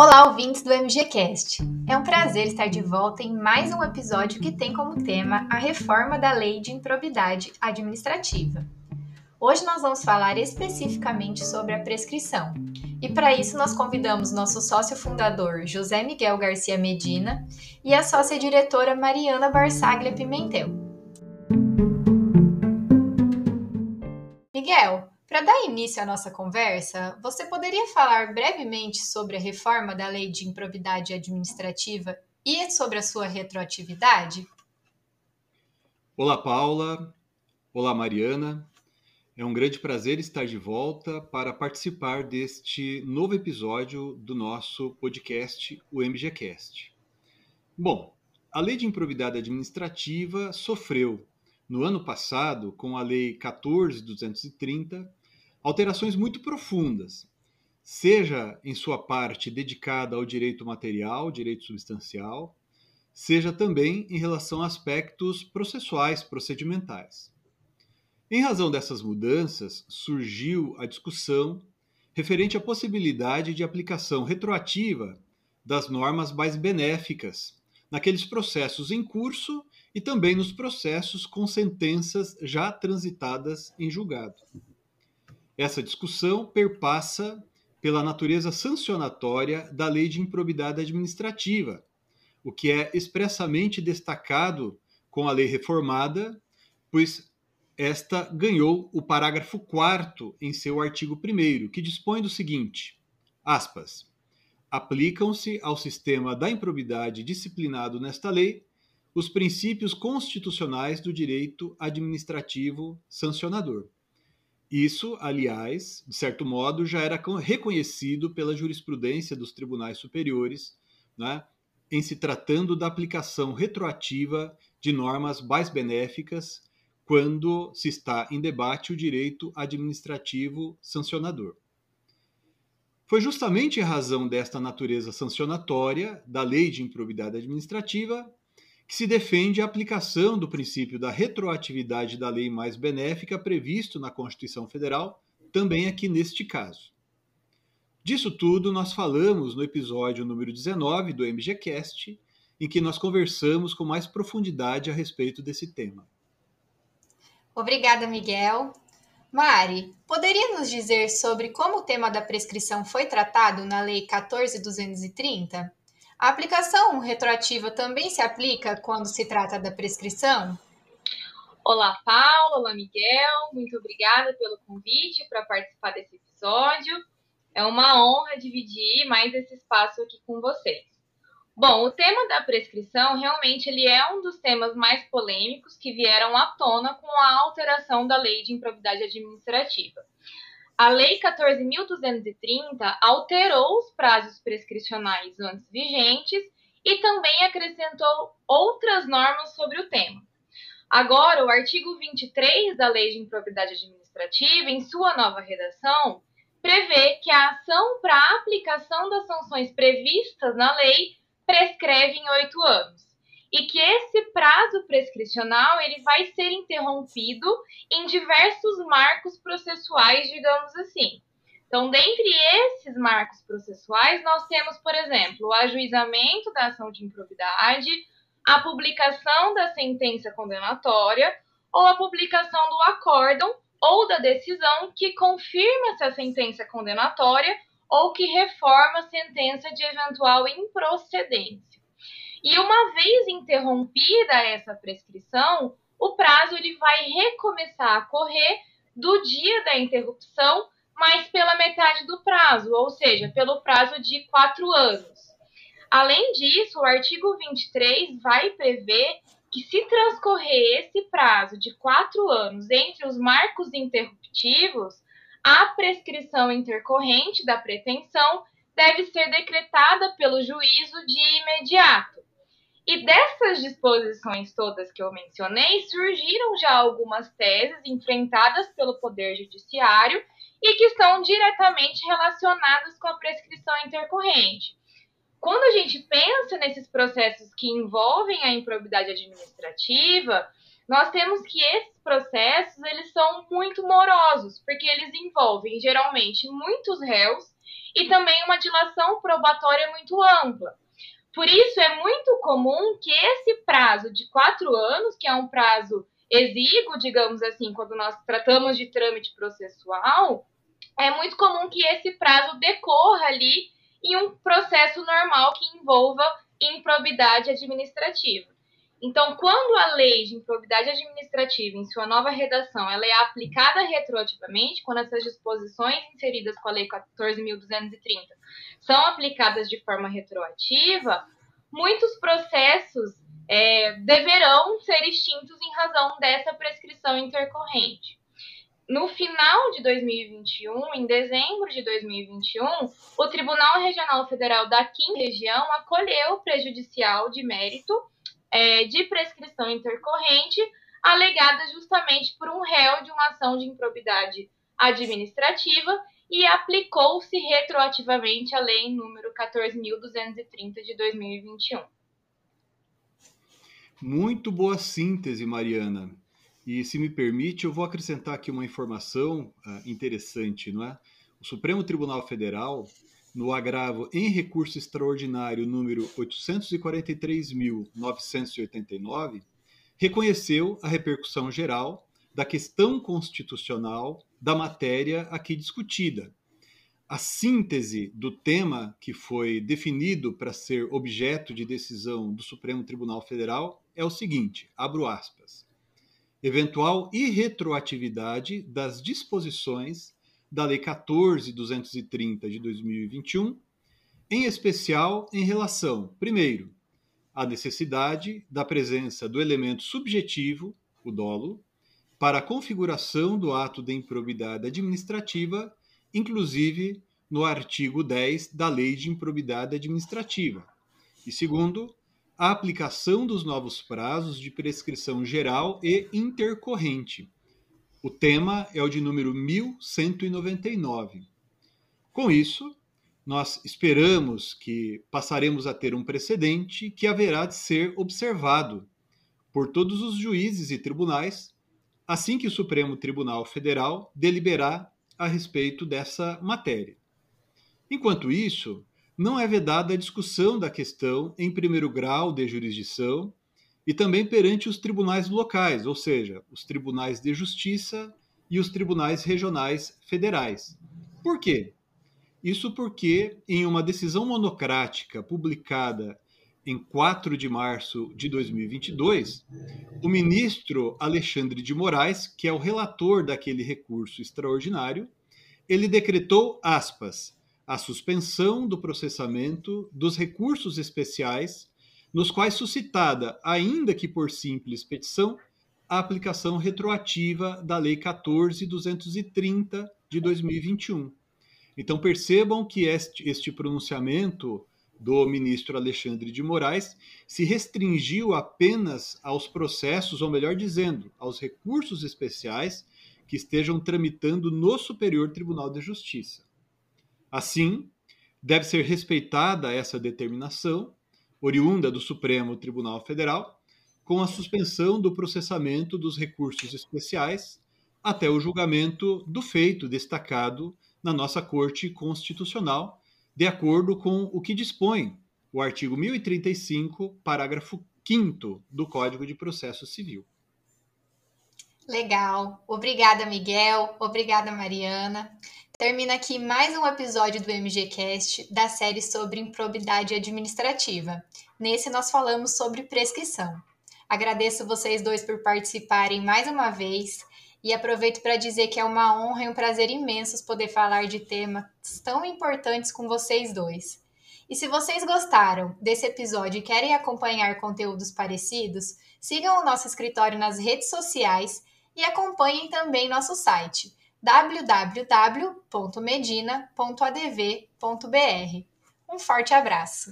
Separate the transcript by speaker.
Speaker 1: Olá, ouvintes do MGCast! É um prazer estar de volta em mais um episódio que tem como tema a reforma da Lei de Improbidade Administrativa. Hoje nós vamos falar especificamente sobre a prescrição. E para isso nós convidamos nosso sócio fundador José Miguel Garcia Medina e a sócia diretora Mariana Barsaglia Pimentel. Miguel, para dar início à nossa conversa, você poderia falar brevemente sobre a reforma da Lei de Improbidade Administrativa e sobre a sua retroatividade?
Speaker 2: Olá, Paula. Olá, Mariana. É um grande prazer estar de volta para participar deste novo episódio do nosso podcast, o MGCast. Bom, a Lei de Improbidade Administrativa sofreu, no ano passado, com a Lei 14230, alterações muito profundas, seja em sua parte dedicada ao direito material, direito substancial, seja também em relação a aspectos processuais, procedimentais. Em razão dessas mudanças, surgiu a discussão referente à possibilidade de aplicação retroativa das normas mais benéficas naqueles processos em curso e também nos processos com sentenças já transitadas em julgado. Essa discussão perpassa pela natureza sancionatória da Lei de Improbidade Administrativa, o que é expressamente destacado com a lei reformada, pois esta ganhou o parágrafo 4 em seu artigo 1 que dispõe do seguinte: aspas, aplicam-se ao sistema da improbidade disciplinado nesta lei os princípios constitucionais do direito administrativo sancionador. Isso, aliás, de certo modo, já era reconhecido pela jurisprudência dos tribunais superiores, né, em se tratando da aplicação retroativa de normas mais benéficas quando se está em debate o direito administrativo sancionador. Foi justamente em razão desta natureza sancionatória da Lei de Improbidade Administrativa que se defende a aplicação do princípio da retroatividade da lei mais benéfica previsto na Constituição Federal, também aqui neste caso. Disso tudo nós falamos no episódio número 19 do MGCast, em que nós conversamos com mais profundidade a respeito desse tema.
Speaker 1: Obrigada, Miguel. Mari, poderia nos dizer sobre como o tema da prescrição foi tratado na Lei 14230? A aplicação retroativa também se aplica quando se trata da prescrição?
Speaker 3: Olá, Paulo, olá, Miguel. Muito obrigada pelo convite para participar desse episódio. É uma honra dividir mais esse espaço aqui com vocês. Bom, o tema da prescrição realmente ele é um dos temas mais polêmicos que vieram à tona com a alteração da Lei de Improbidade Administrativa a Lei 14.230 alterou os prazos prescricionais antes vigentes e também acrescentou outras normas sobre o tema. Agora, o artigo 23 da Lei de Improbidade Administrativa, em sua nova redação, prevê que a ação para aplicação das sanções previstas na lei prescreve em oito anos e que esse prazo prescricional ele vai ser interrompido em diversos marcos processuais, digamos assim. Então, dentre esses marcos processuais, nós temos, por exemplo, o ajuizamento da ação de improbidade, a publicação da sentença condenatória ou a publicação do acórdão ou da decisão que confirma essa sentença condenatória ou que reforma a sentença de eventual improcedência. E uma vez interrompida essa prescrição, o prazo ele vai recomeçar a correr do dia da interrupção, mas pela metade do prazo, ou seja, pelo prazo de quatro anos. Além disso, o artigo 23 vai prever que, se transcorrer esse prazo de quatro anos entre os marcos interruptivos, a prescrição intercorrente da pretensão deve ser decretada pelo juízo de imediato. E dessas disposições todas que eu mencionei, surgiram já algumas teses enfrentadas pelo Poder Judiciário e que estão diretamente relacionadas com a prescrição intercorrente. Quando a gente pensa nesses processos que envolvem a improbidade administrativa, nós temos que esses processos eles são muito morosos, porque eles envolvem geralmente muitos réus e também uma dilação probatória muito ampla. Por isso, é muito comum que esse prazo de quatro anos, que é um prazo exíguo, digamos assim, quando nós tratamos de trâmite processual, é muito comum que esse prazo decorra ali em um processo normal que envolva improbidade administrativa. Então, quando a lei de improbidade administrativa, em sua nova redação, ela é aplicada retroativamente, quando essas disposições inseridas com a Lei 14.230 são aplicadas de forma retroativa, muitos processos é, deverão ser extintos em razão dessa prescrição intercorrente. No final de 2021, em dezembro de 2021, o Tribunal Regional Federal da Quinta Região acolheu o prejudicial de mérito é, de prescrição intercorrente, alegada justamente por um réu de uma ação de improbidade administrativa e aplicou-se retroativamente a lei número 14.230 de 2021.
Speaker 2: Muito boa síntese, Mariana. E se me permite, eu vou acrescentar aqui uma informação uh, interessante, não é? O Supremo Tribunal Federal no agravo em recurso extraordinário número 843.989, reconheceu a repercussão geral da questão constitucional da matéria aqui discutida. A síntese do tema que foi definido para ser objeto de decisão do Supremo Tribunal Federal é o seguinte: abro aspas. Eventual irretroatividade das disposições da Lei 14.230 de 2021, em especial em relação, primeiro, à necessidade da presença do elemento subjetivo, o dolo, para a configuração do ato de improbidade administrativa, inclusive no artigo 10 da Lei de Improbidade Administrativa. E segundo, a aplicação dos novos prazos de prescrição geral e intercorrente, o tema é o de número 1199. Com isso, nós esperamos que passaremos a ter um precedente que haverá de ser observado por todos os juízes e tribunais assim que o Supremo Tribunal Federal deliberar a respeito dessa matéria. Enquanto isso, não é vedada a discussão da questão em primeiro grau de jurisdição e também perante os tribunais locais, ou seja, os tribunais de justiça e os tribunais regionais federais. Por quê? Isso porque, em uma decisão monocrática publicada em 4 de março de 2022, o ministro Alexandre de Moraes, que é o relator daquele recurso extraordinário, ele decretou, aspas, a suspensão do processamento dos recursos especiais nos quais suscitada, ainda que por simples petição, a aplicação retroativa da Lei 14.230 de 2021. Então percebam que este, este pronunciamento do ministro Alexandre de Moraes se restringiu apenas aos processos, ou melhor dizendo, aos recursos especiais que estejam tramitando no Superior Tribunal de Justiça. Assim, deve ser respeitada essa determinação oriunda do Supremo Tribunal Federal, com a suspensão do processamento dos recursos especiais até o julgamento do feito destacado na nossa Corte Constitucional, de acordo com o que dispõe o artigo 1035, parágrafo 5 do Código de Processo Civil.
Speaker 1: Legal. Obrigada, Miguel. Obrigada, Mariana. Termina aqui mais um episódio do MGCast da série sobre improbidade administrativa. Nesse, nós falamos sobre prescrição. Agradeço vocês dois por participarem mais uma vez e aproveito para dizer que é uma honra e um prazer imensos poder falar de temas tão importantes com vocês dois. E se vocês gostaram desse episódio e querem acompanhar conteúdos parecidos, sigam o nosso escritório nas redes sociais e acompanhem também nosso site www.medina.adv.br. Um forte abraço!